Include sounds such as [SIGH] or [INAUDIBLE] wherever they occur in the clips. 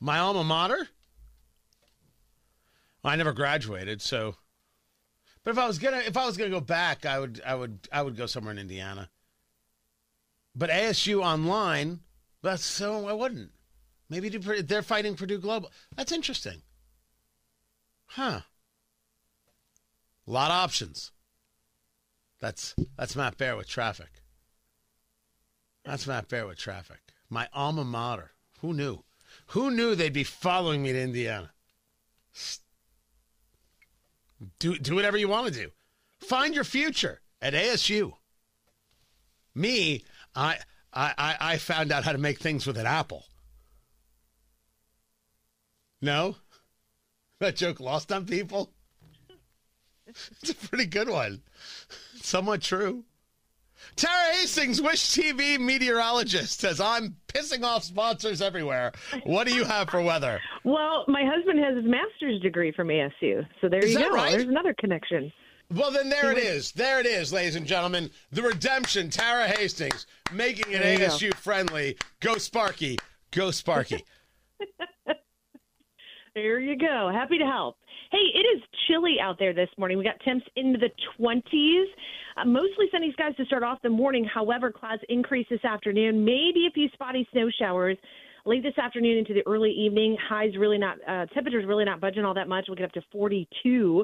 My alma mater? I never graduated, so. But if I was gonna, if I was gonna go back, I would, I would, I would go somewhere in Indiana. But ASU online, that's so I wouldn't. Maybe they're fighting Purdue Global. That's interesting. Huh. A lot of options. That's that's Matt Bear with traffic. That's Matt Bear with traffic. My alma mater. Who knew? Who knew they'd be following me to Indiana? Do do whatever you want to do. Find your future at ASU. Me, I I I found out how to make things with an apple. No? [LAUGHS] That joke lost on people? [LAUGHS] It's a pretty good one. Somewhat true. Tara Hastings, Wish TV meteorologist, says, I'm pissing off sponsors everywhere. What do you have for weather? Well, my husband has his master's degree from ASU. So there is you go. Right? There's another connection. Well, then there it is. There it is, ladies and gentlemen. The redemption, Tara Hastings, making it ASU go. friendly. Go Sparky. Go Sparky. [LAUGHS] there you go. Happy to help. Hey, it is chilly out there this morning. We got temps into the 20s. Uh, mostly sunny skies to start off the morning. However, clouds increase this afternoon. Maybe a few spotty snow showers late this afternoon into the early evening. Highs really not, uh, temperatures really not budging all that much. We'll get up to 42.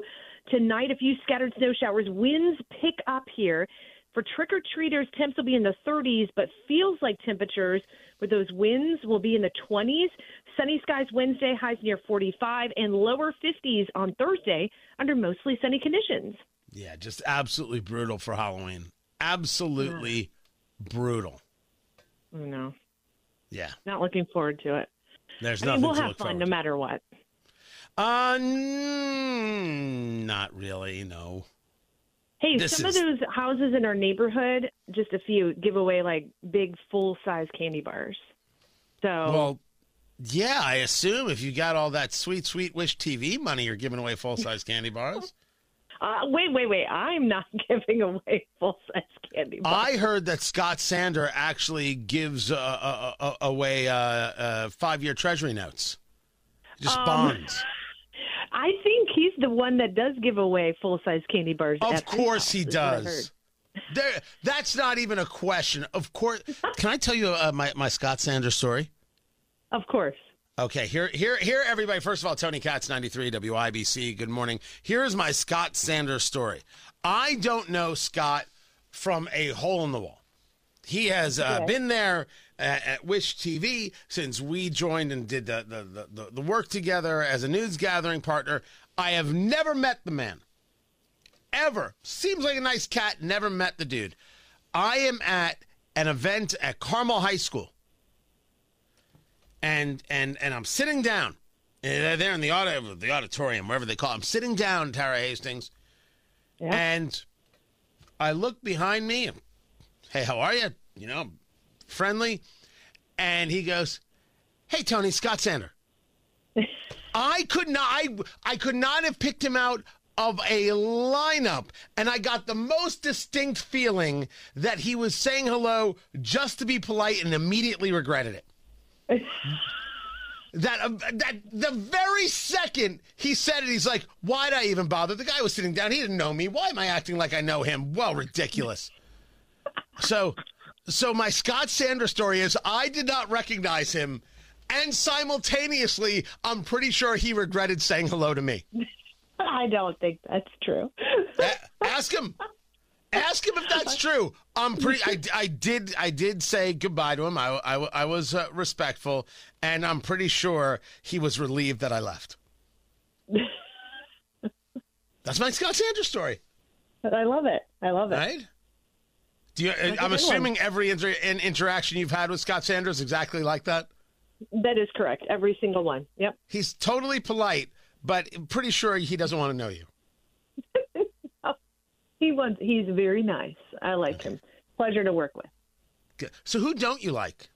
Tonight, a few scattered snow showers. Winds pick up here. For trick or treaters, temps will be in the 30s, but feels like temperatures with those winds will be in the 20s. Sunny skies Wednesday, highs near 45, and lower 50s on Thursday under mostly sunny conditions. Yeah, just absolutely brutal for Halloween. Absolutely yeah. brutal. No. Yeah. Not looking forward to it. There's I nothing mean, we'll have fun no matter what. Uh, n- not really. No. Hey, this some is... of those houses in our neighborhood, just a few, give away like big full size candy bars. So. Well, yeah, I assume if you got all that sweet, sweet Wish TV money, you're giving away full size candy bars. [LAUGHS] Uh, wait, wait, wait! I'm not [LAUGHS] giving away full size candy. Bars. I heard that Scott Sander actually gives uh, uh, uh away uh, five year Treasury notes, just um, bonds. [LAUGHS] I think he's the one that does give away full size candy bars. Of course, he does. There, that's not even a question. Of course. [LAUGHS] Can I tell you uh, my my Scott Sanders story? Of course. Okay, here, here, here, everybody. First of all, Tony Katz, 93 WIBC. Good morning. Here's my Scott Sanders story. I don't know Scott from a hole in the wall. He has uh, okay. been there at, at, Wish TV since we joined and did the, the, the, the work together as a news gathering partner. I have never met the man. Ever. Seems like a nice cat. Never met the dude. I am at an event at Carmel High School and and and I'm sitting down. Eh, and there in the auto, the auditorium, wherever they call it. I'm sitting down, Tara Hastings, yeah. and I look behind me. Hey, how are you? You know, friendly. And he goes, "Hey, Tony, Scott Sander." [LAUGHS] I could not. I I could not have picked him out of a lineup, and I got the most distinct feeling that he was saying hello just to be polite and immediately regretted it that uh, that the very second he said it, he's like, "Why'd I even bother?" The guy was sitting down; he didn't know me. Why am I acting like I know him? Well, ridiculous. so, so my Scott Sanders story is I did not recognize him, and simultaneously, I'm pretty sure he regretted saying hello to me. [LAUGHS] I don't think that's true. A- ask him. Ask him if that's true. I'm pretty. I, I did. I did say goodbye to him. I, I, I was uh, respectful, and I'm pretty sure he was relieved that I left. [LAUGHS] that's my Scott Sanders story. I love it. I love it. Right? Do you? I'm assuming one. every inter- interaction you've had with Scott Sanders exactly like that. That is correct. Every single one. Yep. He's totally polite, but pretty sure he doesn't want to know you. [LAUGHS] he wants. He's very nice. I like him. Pleasure to work with. Good. So who don't you like?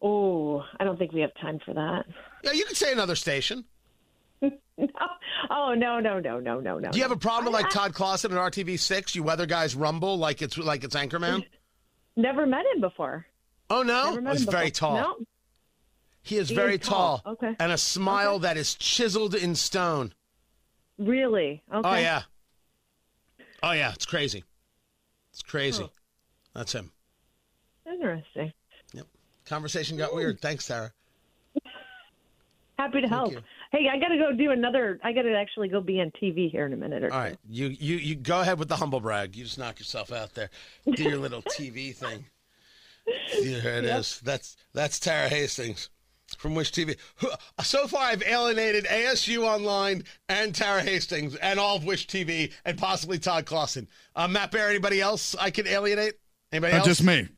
Oh, I don't think we have time for that. Yeah, you could say another station. No. [LAUGHS] Oh no no no no no no. Do you have a problem with like Todd Klaassen at RTV six? You weather guys rumble like it's like it's Anchorman. [LAUGHS] Never met him before. Oh no, Never oh, he's very tall. No. He is He very is tall. tall. Okay. And a smile Okay. that is chiseled in stone. Really? Okay. Oh yeah. Oh yeah, it's crazy. It's crazy. Huh. That's him. Interesting. Yep. Conversation got weird. Thanks, Sarah. [LAUGHS] Happy to help. you. Hey, I got to go do another. I got to actually go be on TV here in a minute or All two. right, you you you go ahead with the humble brag. You just knock yourself out there. Do your little [LAUGHS] TV thing. There it is. That's that's Tara Hastings from Wish TV. Who- So far, I've alienated ASU Online and Tara Hastings and all of Wish TV and possibly Todd Klaassen. Uh, Matt Bear, anybody else I can alienate? Anybody Uh, else? just me.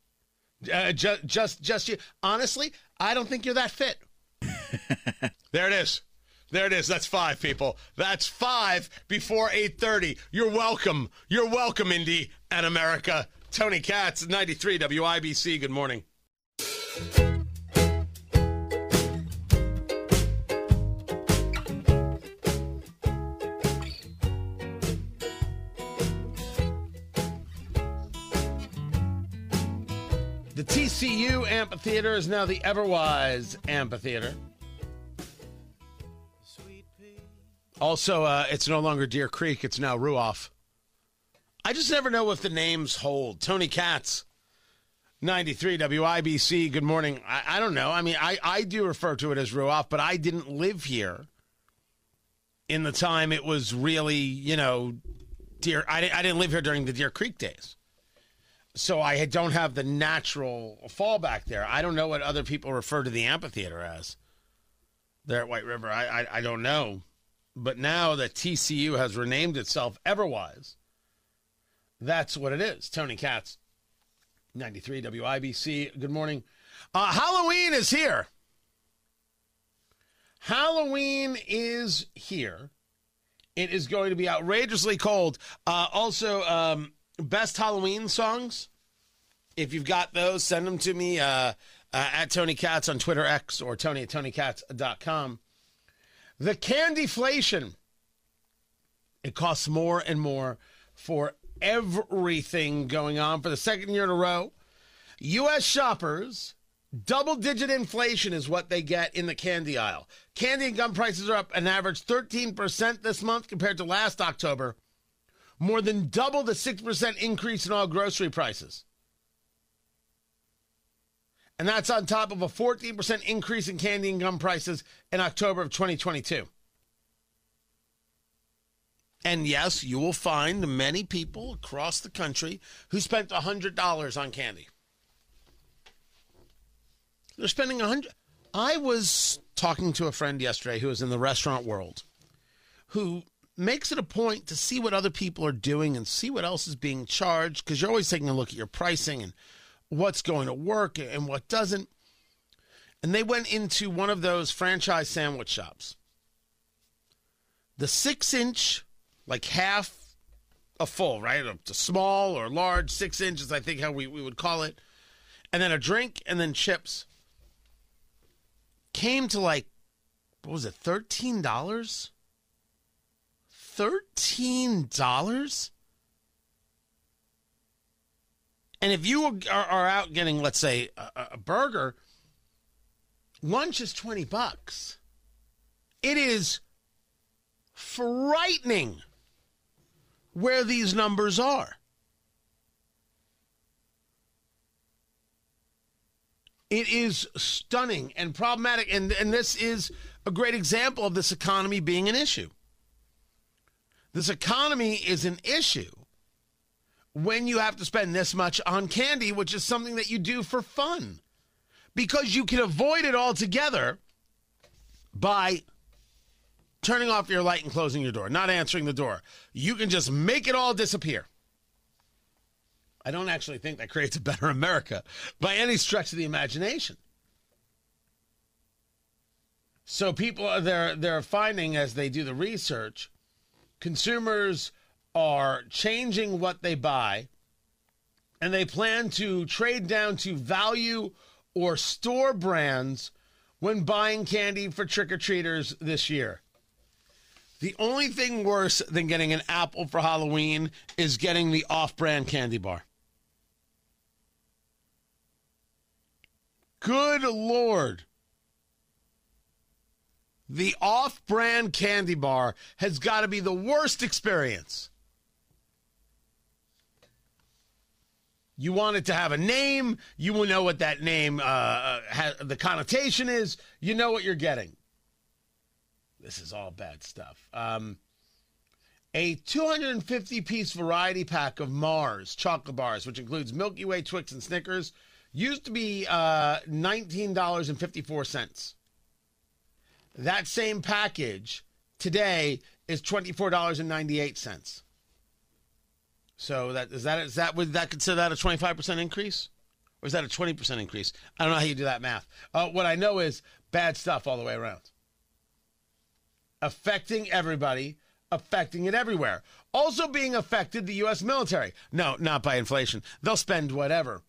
Uh, just, just, just you. Honestly, I don't think you're that fit. [LAUGHS] there it is. There it is. That's five people. That's five before eight thirty. You're welcome. You're welcome, Indy and America. Tony Katz, ninety three WIBC. Good morning. The TCU Amphitheater is now the Everwise Amphitheater. Also, uh, it's no longer Deer Creek, it's now Ruoff. I just never know if the names hold. Tony Katz, 93 WIBC, good morning. I, I don't know. I mean, I, I do refer to it as Ruoff, but I didn't live here in the time it was really, you know, Deer. I, I didn't live here during the Deer Creek days so I don't have the natural fallback there. I don't know what other people refer to the amphitheater as there at White River. I, I, I don't know. But now that TCU has renamed itself Everwise, that's what it is. Tony Katz, 93 WIBC. Good morning. Uh, Halloween is here. Halloween is here. It is going to be outrageously cold. Uh, also, um, best Halloween songs. If you've got those, send them to me uh, uh, at Tony Katz on Twitter X or Tony at TonyKatz.com. The candyflation. It costs more and more for everything going on for the second year in a row. U.S. shoppers, double digit inflation is what they get in the candy aisle. Candy and gum prices are up an average 13% this month compared to last October more than double the 6% increase in all grocery prices. And that's on top of a 14% increase in candy and gum prices in October of 2022. And yes, you will find many people across the country who spent $100 on candy. They're spending 100 I was talking to a friend yesterday who was in the restaurant world who makes it a point to see what other people are doing and see what else is being charged because you're always taking a look at your pricing and what's going to work and what doesn't. And they went into one of those franchise sandwich shops. The six inch, like half a full, right? A, a small or large, six inches, I think how we, we would call it. And then a drink and then chips. Came to like, what was it, $13? $13? And if you are, are out getting, let's say, a, a burger, lunch is 20 bucks. It is frightening where these numbers are. It is stunning and problematic. And, and this is a great example of this economy being an issue. This economy is an issue when you have to spend this much on candy, which is something that you do for fun. Because you can avoid it altogether by turning off your light and closing your door, not answering the door. You can just make it all disappear. I don't actually think that creates a better America by any stretch of the imagination. So people are they're they're finding as they do the research, consumers are changing what they buy and they plan to trade down to value or store brands when buying candy for trick or treaters this year. The only thing worse than getting an apple for Halloween is getting the off brand candy bar. Good Lord. The off brand candy bar has got to be the worst experience. You want it to have a name. You will know what that name, uh, uh the connotation is. You know what you're getting. This is all bad stuff. Um, a 250 piece variety pack of Mars chocolate bars, which includes Milky Way, Twix, and Snickers, used to be uh, $19.54. That same package today is $24.98. So that is that is that would that consider that a 25% increase? Or is that a 20% increase? I don't know how you do that math. Uh, what I know is bad stuff all the way around. Affecting everybody, affecting it everywhere. Also being affected the U.S. military. No, not by inflation. They'll spend whatever.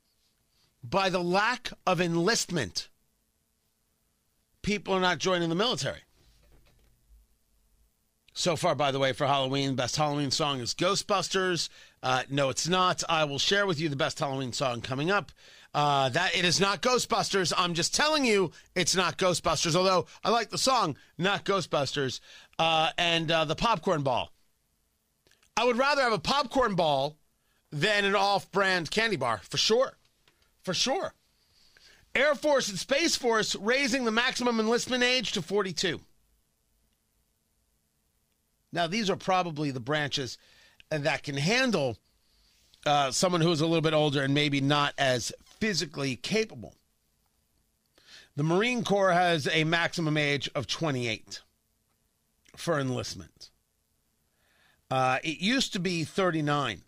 By the lack of enlistment. People are not joining the military. So far, by the way, for Halloween, best Halloween song is Ghostbusters. Uh, no, it's not. I will share with you the best Halloween song coming up. Uh, that it is not Ghostbusters. I'm just telling you it's not Ghostbusters. Although I like the song, not Ghostbusters. Uh, and uh, the popcorn ball. I would rather have a popcorn ball than an off-brand candy bar for sure, for sure. Air Force and Space Force raising the maximum enlistment age to 42. Now, these are probably the branches that can handle uh, someone who's a little bit older and maybe not as physically capable. The Marine Corps has a maximum age of 28 for enlistment. Uh, it used to be 39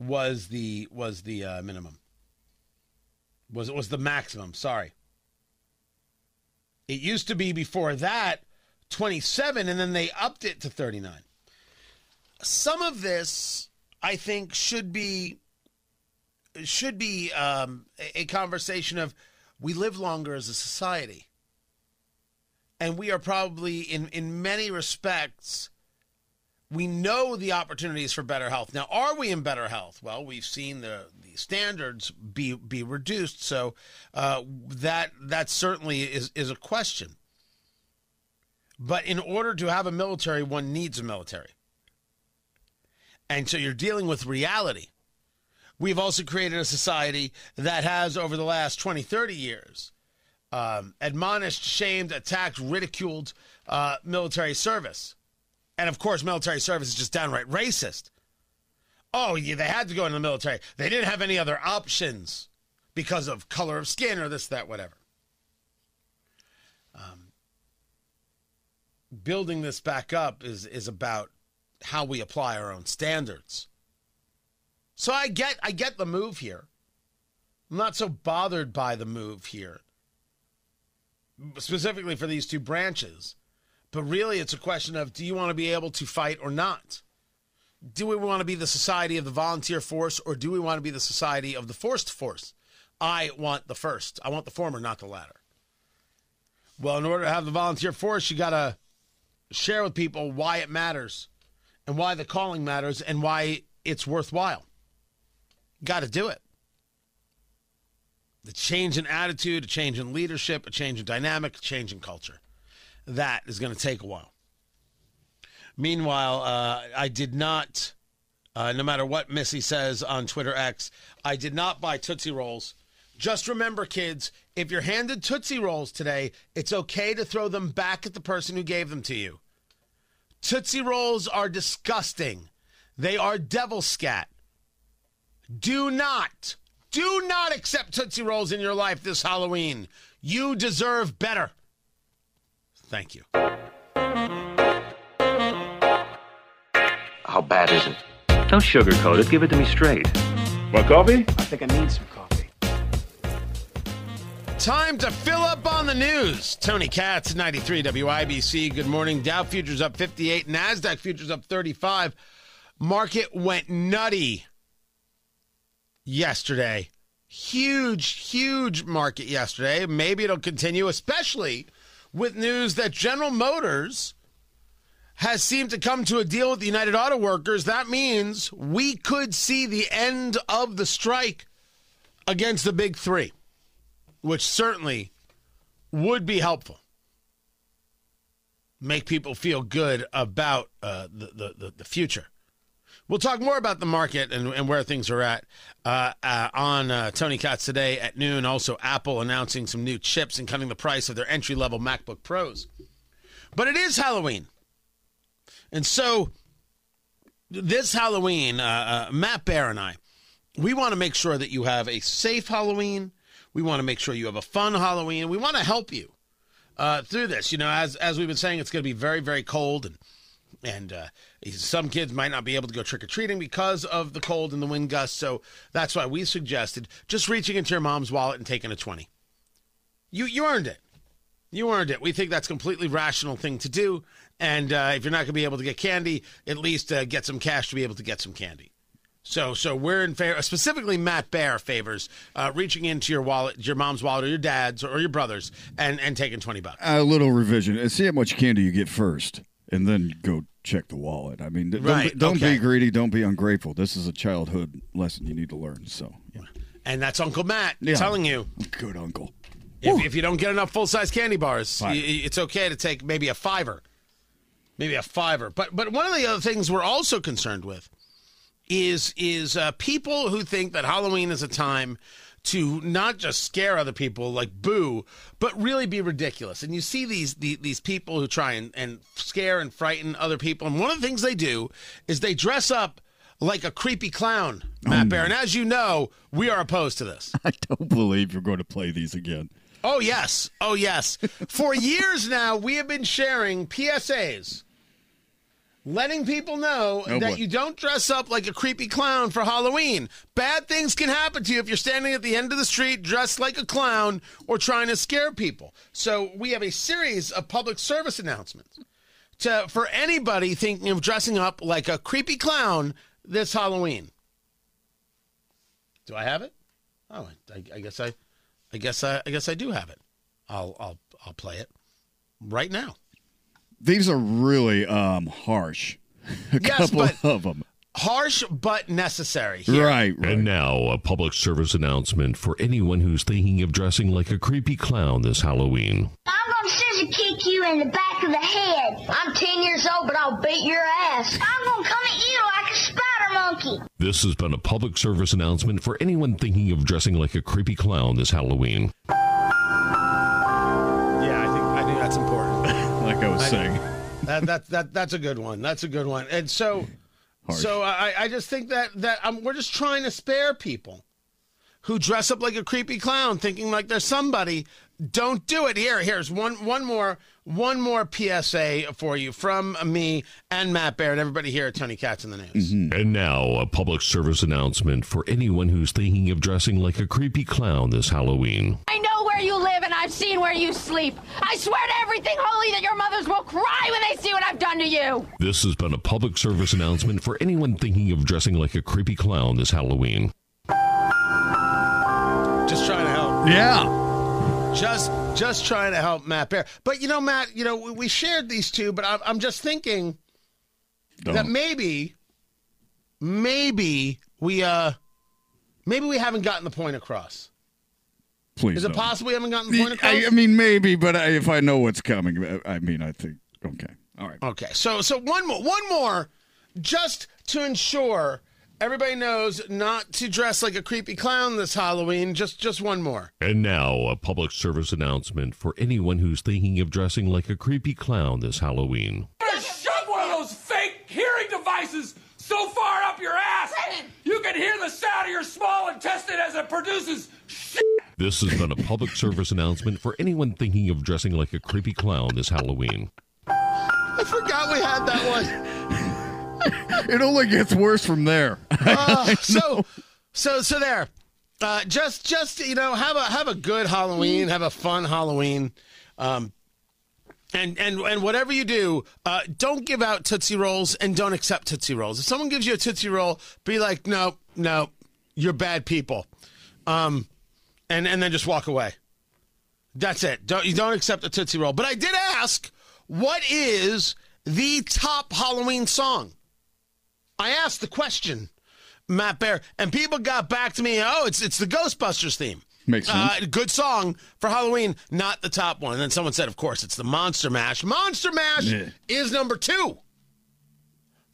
was the was the uh, minimum. Was it was the maximum? Sorry. It used to be before that 27, and then they upped it to 39. Some of this, I think, should be should be um, a conversation of we live longer as a society, and we are probably in in many respects. We know the opportunities for better health. Now, are we in better health? Well, we've seen the, the standards be be reduced, so uh, that that certainly is is a question. But in order to have a military, one needs a military. And so you're dealing with reality. We've also created a society that has, over the last 20, 30 years, um, admonished, shamed, attacked, ridiculed uh, military service. And of course, military service is just downright racist. Oh, yeah, they had to go into the military. They didn't have any other options because of color of skin or this, that, whatever. Um, building this back up is is about how we apply our own standards. So I get I get the move here. I'm not so bothered by the move here. Specifically for these two branches. But really it's a question of do you want to be able to fight or not? Do we want to be the society of the volunteer force or do we want to be the society of the forced force? I want the first. I want the former, not the latter. Well, in order to have the volunteer force, you got to share with people why it matters and why the calling matters and why it's worthwhile. Got to do it. The change in attitude, a change in leadership, a change in dynamic, a change in culture. That is going to take a while. Meanwhile, uh, I did not, uh, no matter what Missy says on Twitter X, I did not buy Tootsie Rolls. Just remember, kids, if you're handed Tootsie Rolls today, it's okay to throw them back at the person who gave them to you. Tootsie Rolls are disgusting. They are devil scat. Do not, do not accept Tootsie Rolls in your life this Halloween. You deserve better. Thank you. How bad is it? Don't sugarcoat it. Give it to me straight. Want coffee? I think I need some coffee. Time to fill up on the news. Tony Katz, 93 WIBC. Good morning. Dow futures up 58, NASDAQ futures up 35. Market went nutty yesterday. Huge, huge market yesterday. Maybe it'll continue, especially with news that General Motors has seemed to come to a deal with the United Auto Workers. That means we could see the end of the strike against the big three, which certainly would be helpful. Make people feel good about uh, the, the, the, future. We'll talk more about the market and, and where things are at uh, uh, on uh, Tony Katz today at noon. Also, Apple announcing some new chips and cutting the price of their entry level MacBook Pros. But it is Halloween. And so, this Halloween, uh, uh, Matt Bear and I, we want to make sure that you have a safe Halloween. We want to make sure you have a fun Halloween. We want to help you uh, through this. You know, as as we've been saying, it's going to be very, very cold and and uh, some kids might not be able to go trick or treating because of the cold and the wind gusts. So that's why we suggested just reaching into your mom's wallet and taking a 20. You, you earned it. You earned it. We think that's a completely rational thing to do. And uh, if you're not going to be able to get candy, at least uh, get some cash to be able to get some candy. So, so we're in favor. Specifically, Matt Bear favors uh, reaching into your wallet, your mom's wallet, or your dad's, or your brother's, and and taking twenty bucks. A little revision. And see how much candy you get first, and then go check the wallet. I mean, don't, Right, be, don't okay. be greedy. Don't be ungrateful. This is a childhood lesson you need to learn. So, yeah. And that's Uncle Matt Yeah. telling you good uncle. if, if you don't get enough full size candy bars, y- it's okay to take maybe a fiver, maybe a fiver. But but one of the other things we're also concerned with is is uh, people who think that Halloween is a time to not just scare other people like boo, but really be ridiculous. And you see these these, these people who try and, and scare and frighten other people. And one of the things they do is they dress up like a creepy clown, Matt Bear. And as you know, we are opposed to this. [LAUGHS] I don't believe you're going to play these again. Oh, yes. Oh, yes. For years now, we have been sharing PSAs, letting people know Oh, that boy. you don't dress up like a creepy clown for Halloween. Bad things can happen to you if you're standing at the end of the street dressed like a clown or trying to scare people. So, we have a series of public service announcements to, for anybody thinking of dressing up like a creepy clown this Halloween. Do I have it? Oh, I, I guess I, I guess I, I guess I do have it. I'll, I'll, I'll play it right now. These are really um, harsh. A Yes, couple but- of them. Harsh but necessary. Here. Right, right. And now, a public service announcement for anyone who's thinking of dressing like a creepy clown this Halloween. I'm gonna scissor kick you in the back of the head. I'm 10 years old, but I'll beat your ass. I'm gonna come at you like a spider monkey. This has been a public service announcement for anyone thinking of dressing like a creepy clown this Halloween. Like I was saying. [LAUGHS] that, that that that's a good one. That's a good one. And so, Harsh. so I I just think that that um, we're just trying to spare people who dress up like a creepy clown, thinking like they're somebody. Don't do it. Here, here's one one more one more PSA for you from me and Matt Bear and everybody here at Tony Katz in the News. And now, a public service announcement for anyone who's thinking of dressing like a creepy clown this Halloween. I know where you live and I've seen where you sleep. I swear to everything holy that your mothers will cry when they see what I've done to you. This has been a public service announcement for anyone thinking of dressing like a creepy clown this Halloween. Just trying to help. Yeah. Just just trying to help Matt Bear. But you know, Matt, you know, we, we shared these two, but I'm, I'm just thinking that Don't. maybe, maybe we uh, maybe we haven't gotten the point across. Please. Is it don't. possible we haven't gotten the point across? I, I mean, maybe, but I, if I know what's coming, uh, I mean, I think, okay. All right. okay, so so one more, one more, just to ensure everybody knows not to dress like a creepy clown this Halloween. Just just one more. And now, a public service announcement for anyone who's thinking of dressing like a creepy clown this Halloween. gonna shove one of those fake hearing devices so far up your ass you can hear the sound of your small intestine as it produces shit. This has been a public service announcement for anyone thinking of dressing like a creepy clown this Halloween. I forgot we had that one. It only gets worse from there. Uh, [LAUGHS] so, so, so there. Uh, just, just you know, have a have a good Halloween, have a fun Halloween, um, and and and whatever you do, uh, don't give out Tootsie Rolls and don't accept Tootsie Rolls. If someone gives you a Tootsie Roll, be like, no, no, you're bad people, um, and and then just walk away. That's it. Don't you don't accept a Tootsie Roll. But I did ask, what is the top Halloween song? I asked the question, Matt Bear, and people got back to me. Oh, it's it's the Ghostbusters theme. Makes sense. Uh, good song for Halloween, not the top one. And then someone said, of course, it's the Monster Mash. Monster Mash Yeah. is number two.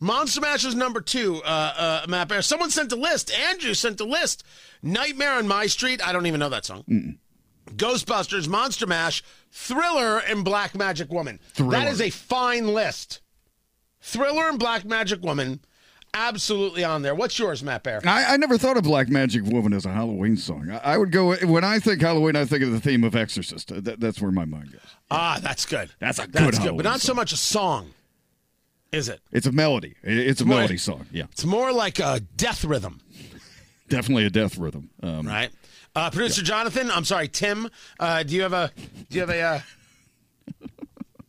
Monster Mash is number two, uh, uh, Matt Bear. Someone sent a list. Andrew sent a list. Nightmare on My Street. I don't even know that song. Ghostbusters, Monster Mash, Thriller, and Black Magic Woman. Thriller. That is a fine list. Thriller and Black Magic Woman, absolutely on there. What's yours, Matt Bear? I, I never thought of Black Magic Woman as a Halloween song. I, I would go when I think Halloween. I think of the theme of Exorcist. That, that's where my mind goes. Ah, that's good. That's a good That's good, but not so much a song, is it? It's a melody. It- It's a more- melody song. Yeah, It's more like a death rhythm, definitely a death rhythm. Um, right? Uh, Producer Jonathan, I'm sorry, Tim. Uh, do you have a? Do you have a? Uh,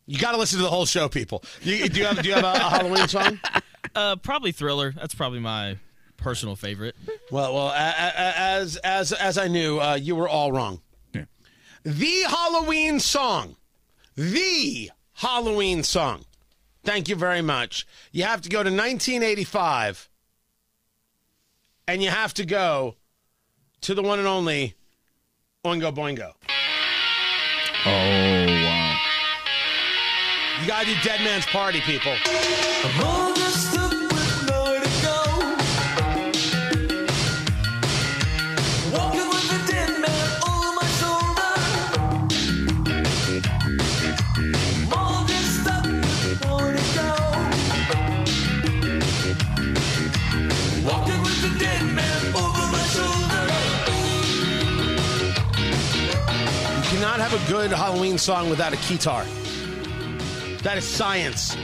you got to listen to the whole show, people. You, do you have? Do you have a, a Halloween song? [LAUGHS] Uh, probably Thriller. That's probably my personal favorite. Well, well, a- a- a- as as as I knew, uh, you were all wrong. Yeah. The Halloween song, the Halloween song. Thank you very much. You have to go to 1985, and you have to go to the one and only Oingo Boingo. Oh wow. You gotta do Dead Man's Party, people. A good Halloween song without a keytar. That is science.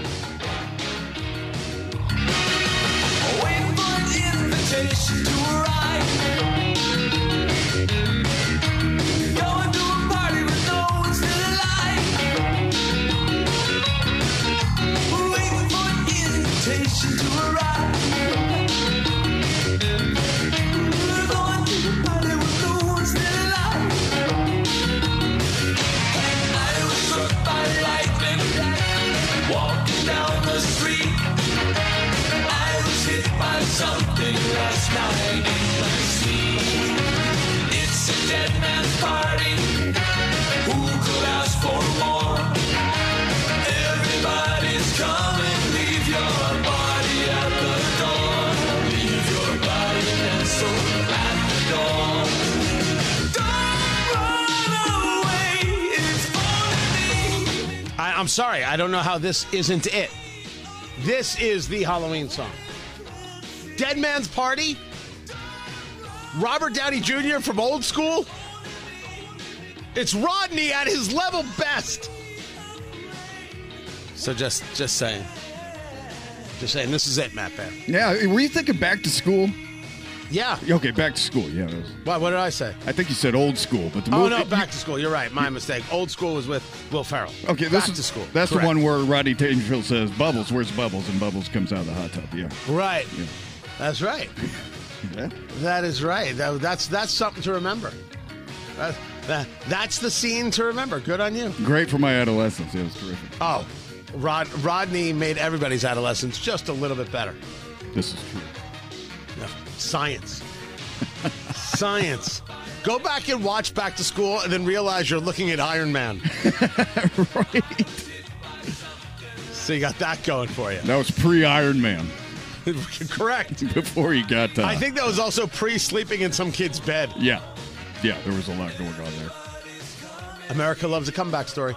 I don't know how this isn't it. This is the Halloween song. Dead Man's Party? Robert Downey Jr. from Old School? It's Rodney at his level best. So just just saying. Just saying, this is it, Matt Bear. Yeah. Were you thinking back to school? Yeah. Okay, back to school. Yeah. was- What, what did I say? I think you said old school, but the Oh, no, Back to School. You're right. My mistake. Old School was with Will Ferrell. Okay, this Back is to School. That's Correct. the one where Rodney Dangerfield says, "Bubbles, where's Bubbles?" and Bubbles comes out of the hot tub. Yeah. Right. Yeah. That's right. [LAUGHS] Yeah. That is right. That, that's that's something to remember. That, that, that's the scene to remember. Good on you. Great for my adolescence. It was terrific. Oh, Rod, Rodney made everybody's adolescence just a little bit better. This is true. Science. Science. Go back and watch Back to School and then realize you're looking at Iron Man. [LAUGHS] right. So you got that going for you. That was pre Iron Man. [LAUGHS] Correct. Before he got. Uh, I think that was also pre sleeping in some kid's bed. Yeah. Yeah. There was a lot going on there. America loves a comeback story.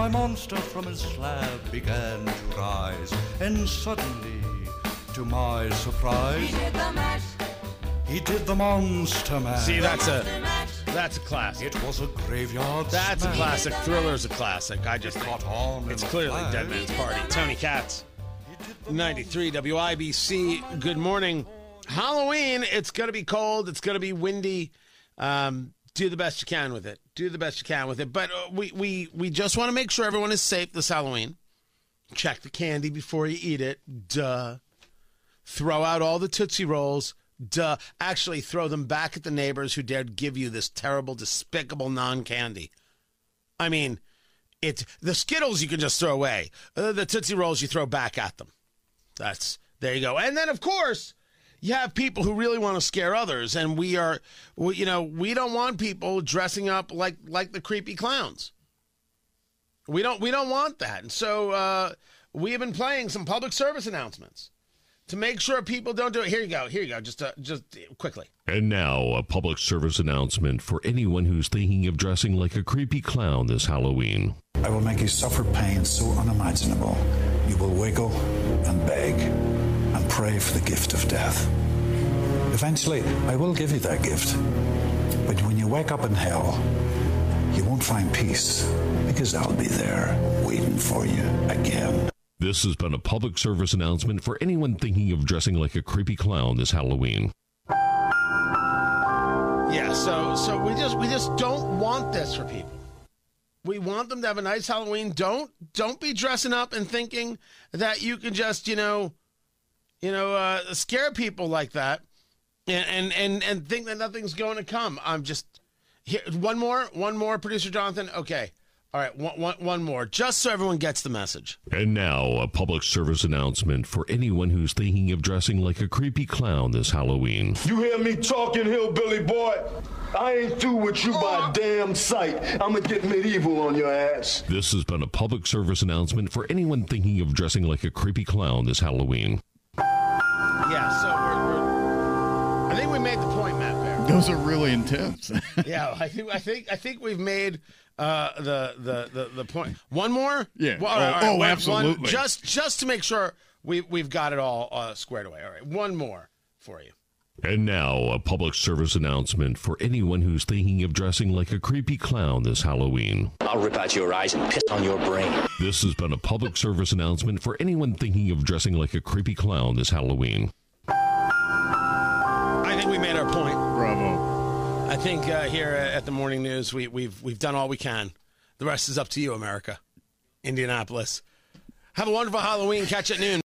My monster from his slab began to rise, and suddenly, to my surprise, He did the mash. He did the monster man. See, that's a that's a classic. It was a graveyard. That's a smash. classic. Thriller's a classic. I just think Caught on it's clearly. Dead Man's Party. Tony Katz, 93 WIBC. Good morning. Halloween. It's gonna be cold. It's gonna be windy. Um, do the best you can with it. Do the best you can with it. But uh, we we we just want to make sure everyone is safe this Halloween. Check the candy before you eat it. Duh. Throw out all the Tootsie Rolls. Duh. Actually, throw them back at the neighbors who dared give you this terrible, despicable non candy. I mean, it's the Skittles you can just throw away. Uh, the Tootsie Rolls you throw back at them. That's there you go. And then of course you have people who really want to scare others, and we are, we, you know, we don't want people dressing up like like the creepy clowns. We don't we don't want that, and so uh, we have been playing some public service announcements to make sure people don't do it. Here you go. Here you go. Just uh, just quickly. And now, a public service announcement for anyone who's thinking of dressing like a creepy clown this Halloween. I will make you suffer pain so unimaginable, you will wiggle and beg and pray for the gift of death. Eventually, I will give you that gift. But when you wake up in hell, you won't find peace because I'll be there waiting for you again. This has been a public service announcement for anyone thinking of dressing like a creepy clown this Halloween. Yeah, so so we just we just don't want this for people. We want them to have a nice Halloween. Don't don't be dressing up and thinking that you can just, you know, you know, uh, scare people like that and and and, and think that nothing's going to come. I'm just here one more, one more producer Jonathan. Okay. All right, one, one, one more, just so everyone gets the message. And now, a public service announcement for anyone who's thinking of dressing like a creepy clown this Halloween. You hear me talking, hillbilly boy? I ain't through with you by a damn sight. I'ma get medieval on your ass. This has been a public service announcement for anyone thinking of dressing like a creepy clown this Halloween. Those are really intense. [LAUGHS] yeah, I think I think I think we've made uh, the, the the the point. One more? Yeah. Well, Oh, all right, oh, one- one- absolutely. just just to make sure we we've got it all uh, squared away. All right, one more for you. And now, a public service announcement for anyone who's thinking of dressing like a creepy clown this Halloween. I'll rip out your eyes and piss on your brain. This has been a public service announcement for anyone thinking of dressing like a creepy clown this Halloween. I think we made our point. Bravo. I think uh, here at the morning news we we've we've done all we can. The rest is up to you, America. Indianapolis. Have a wonderful Halloween. Catch you at noon.